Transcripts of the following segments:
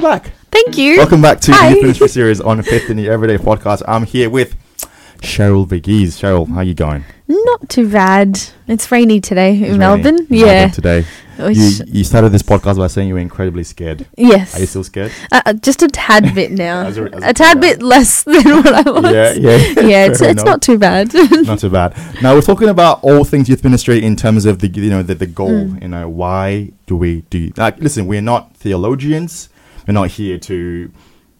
Welcome back. Thank you. Welcome back to Hi. the Youth Ministry series on Faith in the Everyday podcast. I'm here with Sheryl Vigies. Sheryl, how you going? Not too bad. It's rainy today in It's Melbourne. raining in Yeah. Melbourne today. You, you started this podcast by saying you were incredibly scared. yes. Are you still scared? uh, uh, just a tad bit now. As a- as a- a tad yeah. bit less than what I was. Yeah, yeah. Yeah, it's, it's not too bad. not too bad. Now we're talking about all things youth ministry in terms of the you know the, the goal. Mm. You know why do we do like? Listen, we're not theologians. We're not here to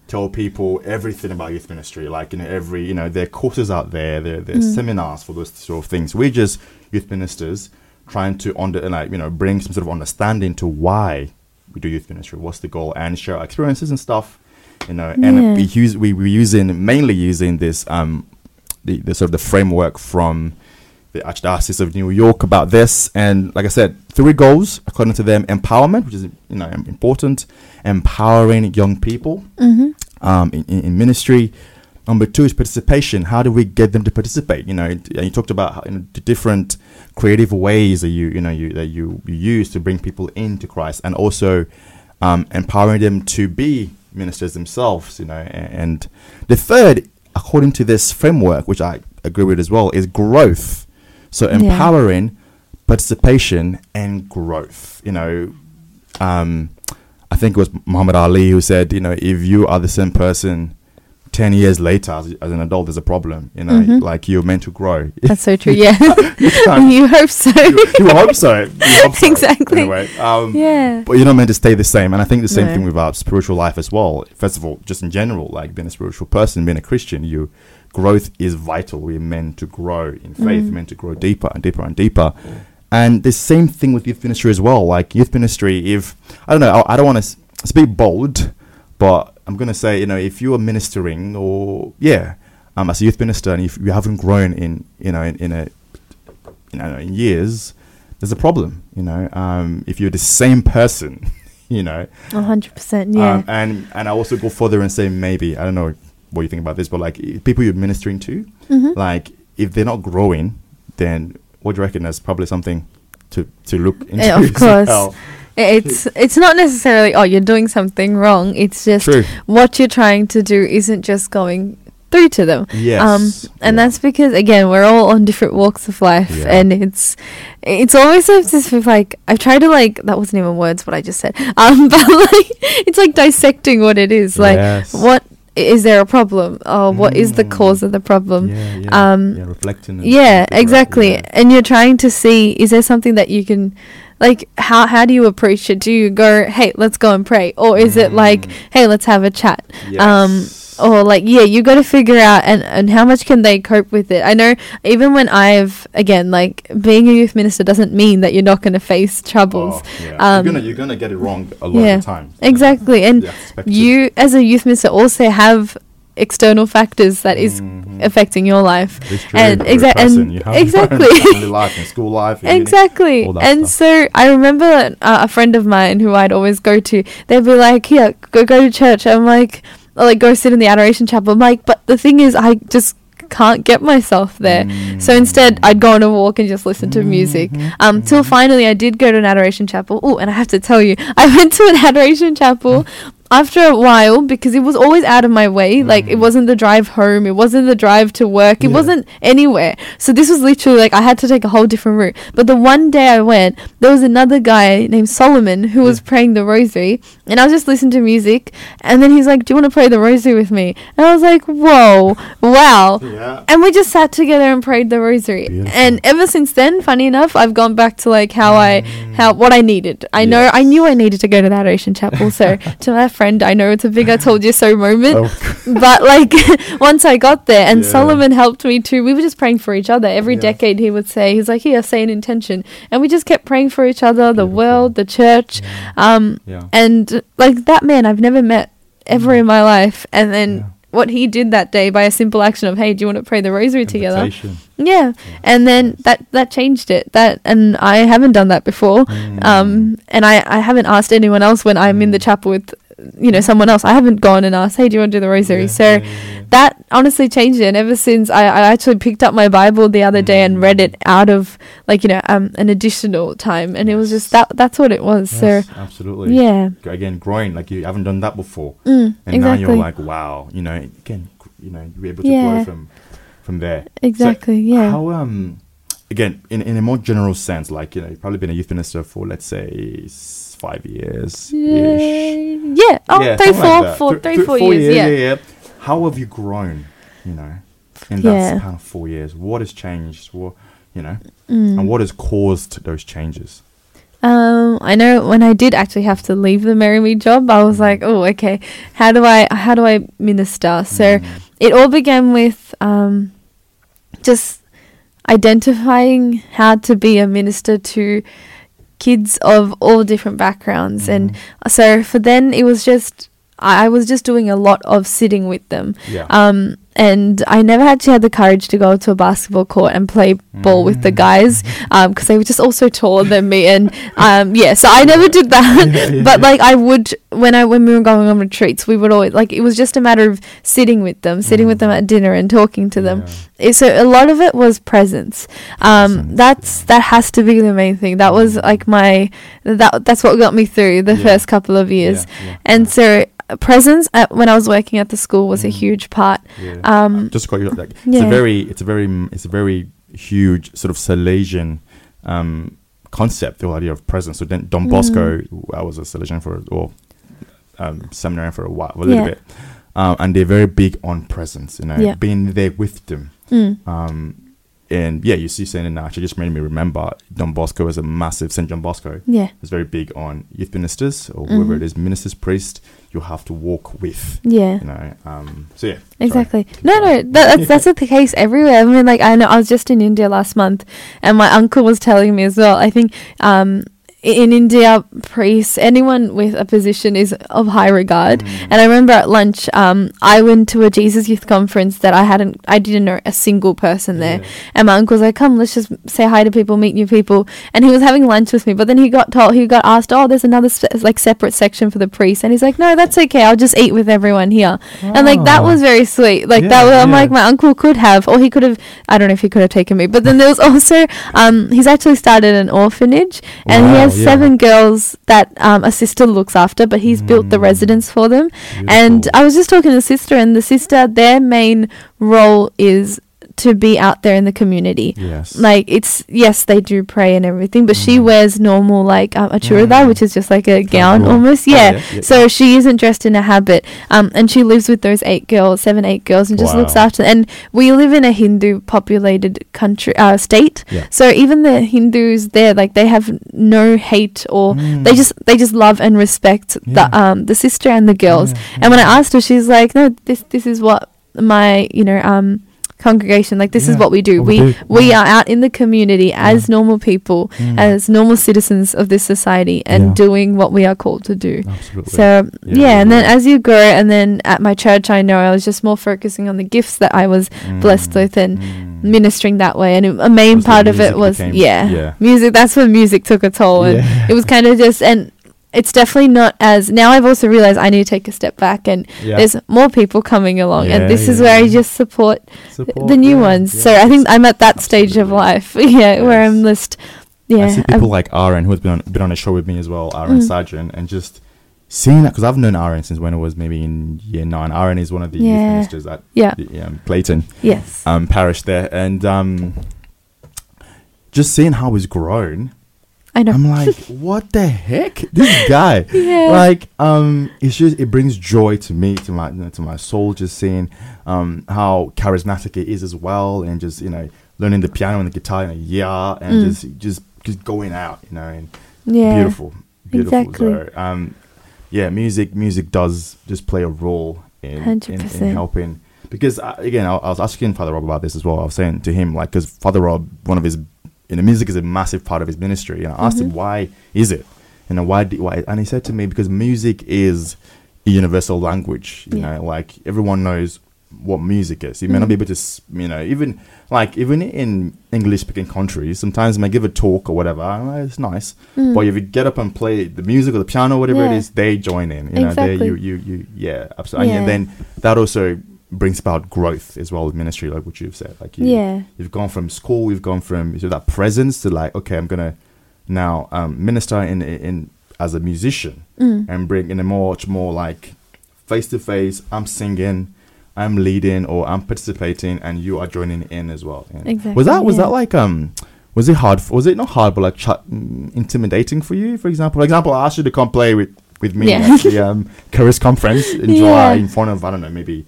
tell people everything about youth ministry. Like you know every you know there are courses out there. There there are Mm. seminars for those sort of things. We're just youth ministers trying to under like you know bring some sort of understanding to why we do youth ministry. What's the goal and share our experiences and stuff. You know, and Yeah. we use we we're using mainly using this um the, the sort of the framework from the Archdiocese of New York about this. And like I said, three goals according to them: empowerment, which is you know important, empowering young people hmm um, in, in, in ministry. Number two is participation. How do we get them to participate? You know, and you talked about how, you know, the different creative ways that you you know you that you, you use to bring people into Christ, and also um, empowering them to be ministers themselves. You know, and, and the third, according to this framework, which I agree with as well, is growth. So Yeah. empowering participation and growth. You know, um, I think it was Muhammad Ali who said, you know, if you are the same person 10 years later as, as an adult, there's a problem. You know, Mhm. like you're meant to grow. That's so true. Yeah. can't- you hope so. you, you hope so. You hope so. Exactly. Anyway, um, yeah. but you're not meant to stay the same. And I think the same No. thing with our spiritual life as well. First of all, just in general, like being a spiritual person, being a Christian, you growth is vital. We're meant to grow in faith, Mm. meant to grow deeper and deeper and deeper. And the same thing with youth ministry as well. Like youth ministry, if I don't know, I, I don't want to speak bold, but I'm gonna say, you know, if you are ministering or yeah, um, as a youth minister, and if you haven't grown in, you know, in, in a, you know, in years, there's a problem. You know, um, if you're the same person, you know, hundred percent. Yeah. um, and and I also go further and say maybe I don't know what you think about this, but like people you're ministering to, Mhm. like if they're not growing, then what do you reckon? There's probably something to to look into. Yeah, of course. well. It's it's not necessarily oh you're doing something wrong. It's just True. what you're trying to do isn't just going through to them. Yes. Um, and Yeah. that's because again we're all on different walks of life, Yeah. and it's it's always as if like I've tried to like that wasn't even words what I just said. Um, but like it's like dissecting what it is. Like Yes. what is there a problem? Or what is the Mm. cause of the problem? Yeah, yeah, um, yeah, reflecting. Yeah, exactly. yeah. And you're trying to see is there something that you can like how how do you approach it? Do you go, "Hey, let's go and pray?" Or is it like, Mm. "Hey, let's have a chat?" Um, Yes. Or like yeah you got to figure out and and how much can they cope with it i know even when i've again like being a youth minister doesn't mean that you're not going to face troubles Oh, yeah. um, you're gonna you're gonna get it wrong a lot yeah, of the time. exactly and You have to expect it. you as a youth minister also have external factors that is Mhm. affecting your life and exa- and. You have your own exactly. life and school life. and Exactly. And stuff. so I remember uh, a friend of mine who I'd always go to, they'd be like, "Here, go go to church." I'm like, or like go sit in the adoration chapel. I'm like, but the thing is, I just can't get myself there. So instead, I'd go on a walk and just listen to music. Mhm, Um, till finally, I did go to an adoration chapel. Oh, and I have to tell you, I went to an adoration chapel after a while because it was always out of my way. Like it Mm. wasn't the drive home, it wasn't the drive to work, it Yeah. wasn't anywhere. So this was literally like I had to take a whole different route. But the one day I went, there was another guy named Solomon who was Yeah. praying the rosary, and I was just listening to music, and then he's like, "Do you want to pray the rosary with me?" And I was like, "Whoa, wow!" Yeah. And we just sat together and prayed the rosary. Beautiful. And ever since then, funny enough, I've gone back to like how I how what I needed. I know I knew I needed to go to the adoration chapel. So to my friend, I know it's a big I told you so moment. Oh, But like once I got there and Yeah. Solomon helped me too, we were just praying for each other. Every Yes. decade he would say, he's like, Here, say an intention. And we just kept praying for each other, the Beautiful. world, the church. Um yeah. and like that man I've never met ever in my life. And then Yeah. what he did that day by a simple action of, Hey, do you want to pray the rosary together? Invitation. Yeah. And then that that changed it. That and I haven't done that before. Mm. Um and I I haven't asked anyone else when I'm in the Mm. chapel with you know someone else. I haven't gone and asked, "Hey, do you want to do the rosary?" Yeah, so yeah, yeah, that honestly changed it. And ever since I, I actually picked up my Bible the other day and read Mm. it out of like you know um an additional time, and it was just that that's what it was. Yes, So absolutely. yeah, Again, growing like you haven't done that before, mm, and exactly, now you're like, wow, you know, again, you know, you're able to grow from from there. exactly, yeah, How um, again, in in a more general sense, like you know, you've probably been a youth minister for let's say five years. yeah, yeah. Oh, Yeah, three, four, like that. four, Th- three, th- four years, yeah. How have you grown? You know, in Yeah. that span of four years, what has changed? What you know, Mm. and what has caused those changes? Um, I know when I did actually have to leave the Marry Me job, I was like, oh, okay, how do I how do I minister? So Mm. it all began with um, just identifying how to be a minister to kids of all different backgrounds, and Mhm. so for then it was just I I was just doing a lot of sitting with them. yeah, Um, and I never actually had the courage to go to a basketball court and play ball with the Mm. guys because they were just also taller than me. And um, yeah, so I never did that. Yeah, yeah, but yeah. like I would when I when we were going on retreats, we would always like it was just a matter of sitting with them, sitting with them Mm. at dinner and talking to them. It- so a lot of it was presence. Um, that's that has to be the main thing. That was Mm. like my that that's what got me through the first couple of years. And so presence at, when I was working at the school was a Mm. huge part. Yeah. Um, just quite like it's a very it's a very mm, it's a very huge sort of Salesian um, concept the whole idea of presence. So then Don Mm. Bosco, I was a Salesian for or um, seminarian for a while, a little Yeah. bit, um, and they're very big on presence. You know, Yeah. being there with them. mm, Um, and yeah, you see saying it now. Actually, just made me remember Don Bosco is a massive Saint John Bosco yeah, is very big on youth ministers or whoever Mhm. it is, ministers, priest. You have to walk with. yeah. You know, um, so yeah. Exactly. Keep No, no, that, that's that's the case everywhere. I mean, like I know I was just in India last month, and my uncle was telling me as well. I think um, in India, priests, anyone with a position is of high regard. Mm. And I remember at lunch, um, I went to a Jesus Youth conference that I hadn't, I didn't know a single person there. Yeah. And my uncle was like, "Come, let's just say hi to people, meet new people." And he was having lunch with me, but then he got told, he got asked, "Oh, there's another like separate section for the priests," and he's like, "No, that's okay. I'll just eat with everyone here." And like that Oh. was very sweet. Like Yeah, that, was, I'm yeah. like my uncle could have, or he could have. I don't know if he could have taken me. But then there was also, um, he's actually started an orphanage, and he Wow, has yeah. seven girls that um, a sister looks after, but he's built the Mm. residence for them. And I was just talking to the sister, and the sister, their main role is to be out there in the community. yes, Like it's yes, they do pray and everything, but she Mm. wears normal like um, a churidar, Mm. which is just like a gown cool. almost. Oh, Yeah. yeah, yeah, So she isn't dressed in a habit, um, and she lives with those eight girls, seven, eight girls, and just looks Wow. after. And we live in a Hindu populated country, uh, state. Yeah. So even the Hindus there, like they have no hate or they Mm. just they just love and respect the um the sister and the girls. Yeah, And when I asked her, she's like, "No, this this is what my you know um congregation like. This is what we do. what we we do, we yeah. are out in the community as normal people, Mm. as normal citizens of this society, and Yeah. doing what we are called to do." absolutely. So Yeah, yeah, and then as you grow, and then at my church, I know I was just more focusing on the gifts that I was blessed Mm, with and mm. ministering that way. And it- a main part of it was yeah, yeah. music. That's when music took a toll, and Yeah. it was kind of just and. It's definitely not as now. I've also realized I need to take a step back, and Yeah. there's more people coming along, Yeah, and this is where I just support, Support, the new yeah, ones. yeah, so I think I'm at that stage of life, yeah, where I'm Yes. just, yeah, I see people like Aaron, who has been on, been on a show with me as well, Aaron Mm. Sargent, and just seeing that because I've known Aaron since when it was maybe in year nine. Aaron is one of the youth ministers at yeah, the, um, Clayton yes, um, parish there, and um, just seeing how he's grown, I know, I'm like, what the heck, this guy. yeah, like um it's just it brings joy to me to my you know, to my soul just seeing um how charismatic it is as well and just you know learning the piano and the guitar and yeah and Mm. just just just going out you know and yeah, beautiful beautiful. Exactly. so um yeah music music does just play a role in in, in helping. Because uh, again I, I was asking father rob about this as well. I was saying to him like because father rob one of his you know music is a massive part of his ministry and i asked him Mhm. why is it you know why, do, why and he said to me because music is a universal language you Yeah. know like everyone knows what music is you may not be Mhm. able to you know even like even in english speaking countries sometimes you may give a talk or whatever and it's nice Mm. but if you get up and play the music or the piano, whatever it Yeah. is, they join in. You know, they you you you yeah, absolutely. Yeah. And then that also brings about growth as well with ministry, like what you've said. Like you, Yeah. you've gone from school, you've gone from so that presence to like, okay, I'm gonna now um, minister in in as a musician Mm. and bring in a much more like face to face. I'm singing, I'm leading, or I'm participating, and you are joining in as well. And Exactly. Was that was yeah. that like um was it hard? f- Was it not hard, but like ch- mm, intimidating for you? For example, for example, I asked you to come play with with me Yeah. at the um, Charis conference in Yeah. July in front of I don't know maybe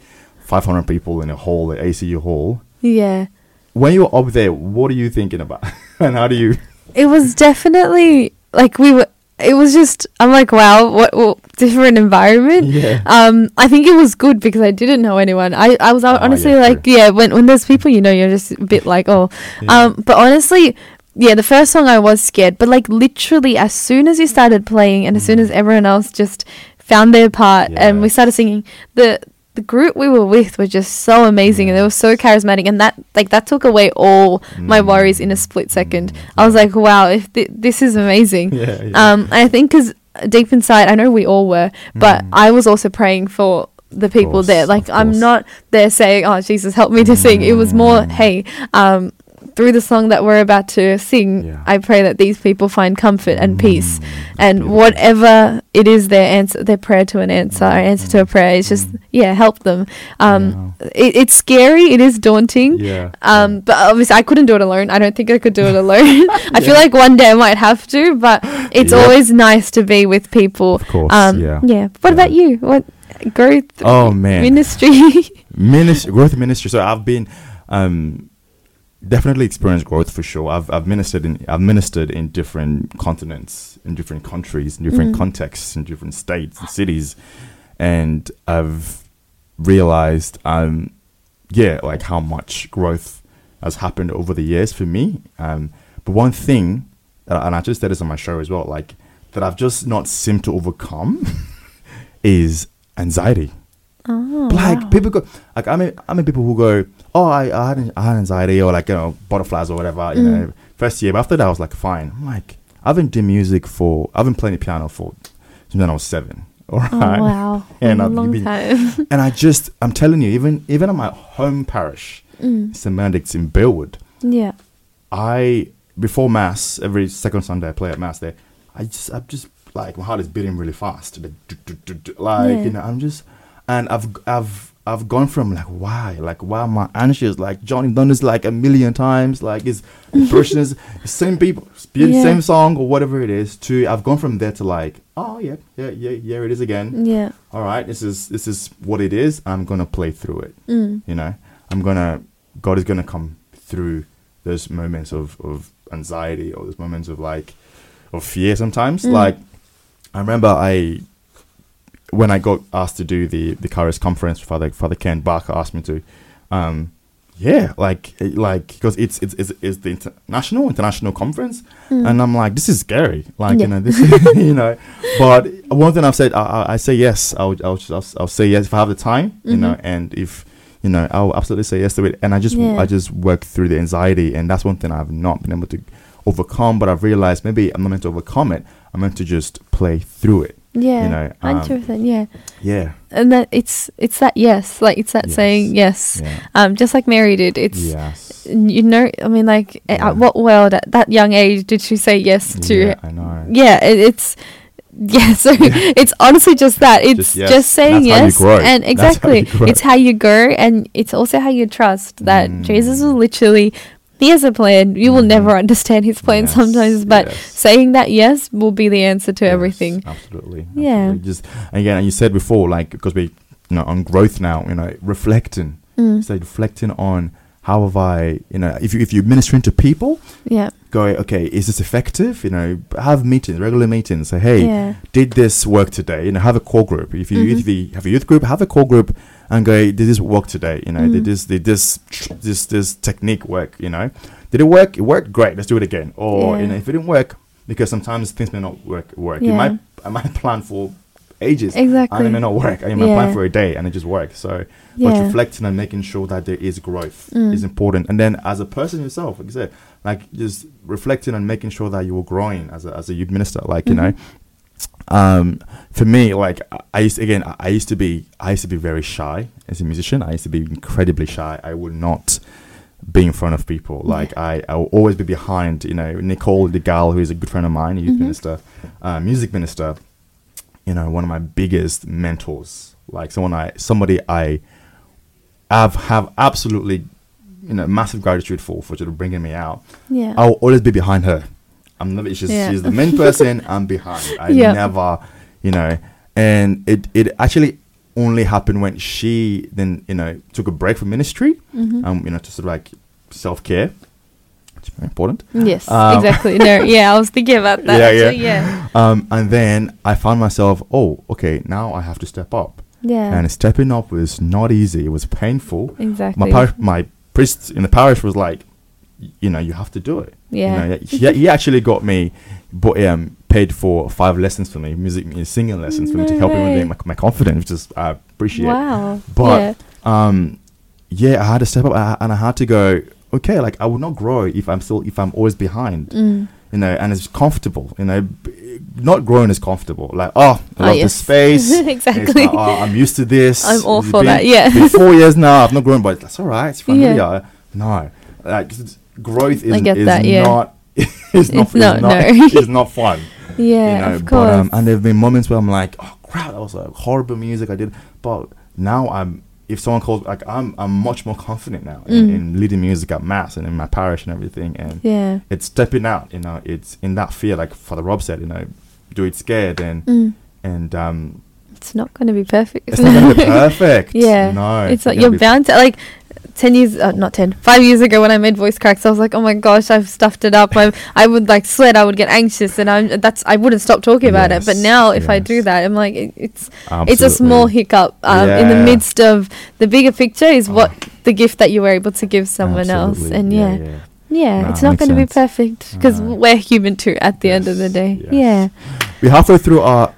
500 people in a hall, the ACU hall. Yeah. When you're up there, what are you thinking about, and how do you? It was definitely like we were. It was just. I'm like, wow, what, what different environment. Yeah. Um, I think it was good because I didn't know anyone. I, I was Oh, honestly yeah, like, yeah, when when there's people you know, you're just a bit like, oh, Yeah. um. But honestly, yeah, the first song I was scared, but like literally, as soon as you started playing, and as soon as everyone else just found their part, and we Mm. Started singing, the the group we were with were just so amazing, and they were so charismatic, and that like that took away all my worries in a split second. I was like, wow, if thi- this is amazing. yeah, yeah. Um, I think because deep inside, I know we all were, but Mm. I was also praying for the people course, there. Like I'm not there saying, "Oh, Jesus, help me to sing." It was more, Mm. "Hey, um, through the song that we're about to sing, Yeah. I pray that these people find comfort and peace, Mm, and beautiful. whatever it is their answer, their prayer to an answer, or answer to a prayer, it's just Mm. yeah, help them. Um, it, it's scary, it is daunting. yeah. Um, but obviously I couldn't do it alone. I don't think I could do it alone. I feel like one day I might have to, but it's always nice to be with people. Of course, Um, yeah. yeah. What Yeah. about you? What growth? Oh, man. ministry. ministry growth ministry so i've been um definitely experienced growth for sure. I've i've ministered in i've ministered in different continents in different countries in different Mhm. contexts in different states and cities. And i've realized um yeah like how much growth has happened over the years for me. Um but one thing and i just said this on my show as well like that i've just not seemed to overcome is anxiety oh, like wow. people go like I mean I mean people who go oh I, I had I had anxiety or like you know butterflies or whatever you Mm. know first year but after that I was like fine I'm like I've been doing music for I've been playing the piano for since I was seven all Oh wow. And a I've long been- time. and I just I'm telling you even even at my home parish Mm. St Benedict's in Burwood Yeah. I before mass every second Sunday I play at mass there. I just I'm just like my heart is beating really fast. Like, like Yeah. you know I'm just and I've I've I've gone from like why like why am I anxious like Johnny done this like a million times like his impressions same people Yeah. same song or whatever it is to I've gone from there to like oh yeah yeah yeah yeah it is again Yeah. all right this is this is what it is I'm gonna play through it Mm. you know i'm gonna god is gonna come through those moments of of anxiety or those moments of like of fear sometimes Mm. like i remember i when i got asked to do the the Charis conference father father ken barker asked me to um yeah like eh, like because it's it's it's, it's the international international conference. Mm. and i'm like this is scary. Like Yeah. you know this is you know. But one thing i've said i, I, I say yes. I'll, I'll I'll I'll say yes if i have the time you know and if you know i'll absolutely say yes to it. And i just Yeah. i just work through the anxiety and that's one thing i've not been able to overcome but i've realized maybe i'm not meant to overcome it. I'm meant to just play through it Yeah. you know um, percent. Yeah. yeah And that it's it's that yes, like it's that Yes. saying yes. yeah Um, just like Mary did. It's yes you know. I mean, like Yeah. at what world at that young age did she say yes to? yeah, i know yeah it, it's yeah so it's honestly just that it's Just just, saying how yes and how exactly grow. it's how you go and it's also how you trust that Mm. jesus will literally he has a plan you will Mhm. never understand his plan Yes, sometimes but yes. saying that yes will be the answer to Yes, everything absolutely Yeah. absolutely. just again and you said before like because we you know on growth now you know reflecting Mm. so reflecting on how have i you know if you if you're ministering to people yeah go okay is this effective you know have meetings regular meetings say hey yeah did this work today you know have a core group if you Mhm. if you have a youth group have a core group and go did this work today? You know did Mhm. this did this this this technique work? You know did it work? It worked great. Let's do it again. Or you know if it didn't work because sometimes things may not work work. You Yeah. might i might plan for ages exactly and it may not work. And you might Yeah. plan for a day and it just works. So but reflecting and making sure that there is growth Mm. is important. And then as a person yourself like i said like just reflecting and making sure that you're growing as a, as a youth minister like you Mhm. know um, for me, like I- I used again, I- I used to be, I used to be very shy as a musician. I used to be incredibly shy. I would not be in front of people. Like I, I will always be behind. You know, Nicole, the gal who is a good friend of mine, a youth Mhm. minister, uh, music minister. You know, one of my biggest mentors. Like someone I, somebody I have have absolutely, you know, massive gratitude for for sort of bringing me out. Yeah. I'll always be behind her. I'm never. She's, Yeah. she's the main person. I'm behind. I Yeah. never, you know. And it it actually only happened when she then you know took a break from ministry. Mhm. Um, you know, to sort of like self care. It's very important. yes. um, exactly. No. Yeah. I was thinking about that. Yeah, actually, yeah. Yeah. Um, and then I found myself, oh, okay, now I have to step up. Yeah. And stepping up was not easy. It was painful. exactly. My par- my priest in the parish was like, you know, you have to do it. yeah. You know, he, he actually got me, but um, paid for five lessons for me, music, music singing lessons for me to No help me with my, my confidence, which is I appreciate. Wow. But yeah. um, yeah, I had to step up, I- and I had to go. Okay, like I would not grow if I'm still if I'm always behind, Mm. you know, and it's comfortable, you know. b- Not growing is comfortable. Like, oh, I Oh, love yes. the space. Exactly. like, oh, I'm used to this. I'm all It's for been- that. Yeah. four years now. I've not grown, but that's all right. It's Yeah. No, like growth is, is that, yeah. not. is not. It's not, is not, no. is not fun. yeah. you know, of but course. um, and there've been moments where I'm like, oh crap, that was like horrible music I did. But now I'm. If someone calls, like I'm, I'm much more confident now in, Mm. in leading music at mass and in my parish and everything. And yeah. it's stepping out. You know, it's in that fear, like Father Rob said. You know, do it scared and Mm. and um, It's not going to be perfect. it's not gonna be perfect. Yeah. no, it's like you're bound to like 10 years uh, not 10 5 years ago when i made voice cracks i was like oh my gosh i've stuffed it up. I, I would like sweat i would get anxious and i'm that's i wouldn't stop talking about it. But now if i do that i'm like it, it's it's a small hiccup um, in the midst of the bigger picture is Oh. what the gift that you were able to give someone else and yeah yeah. yeah, No, it's not going to be perfect because we're human too at the end of the day. Yes. yeah. We're halfway through our,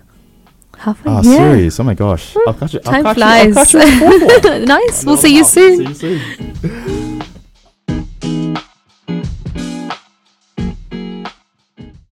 halfway ah, yeah series. Oh my gosh. I'll catch you. I'll time catch you- I'll flies catch you in the fourth one. nice we'll see you soon See you soon.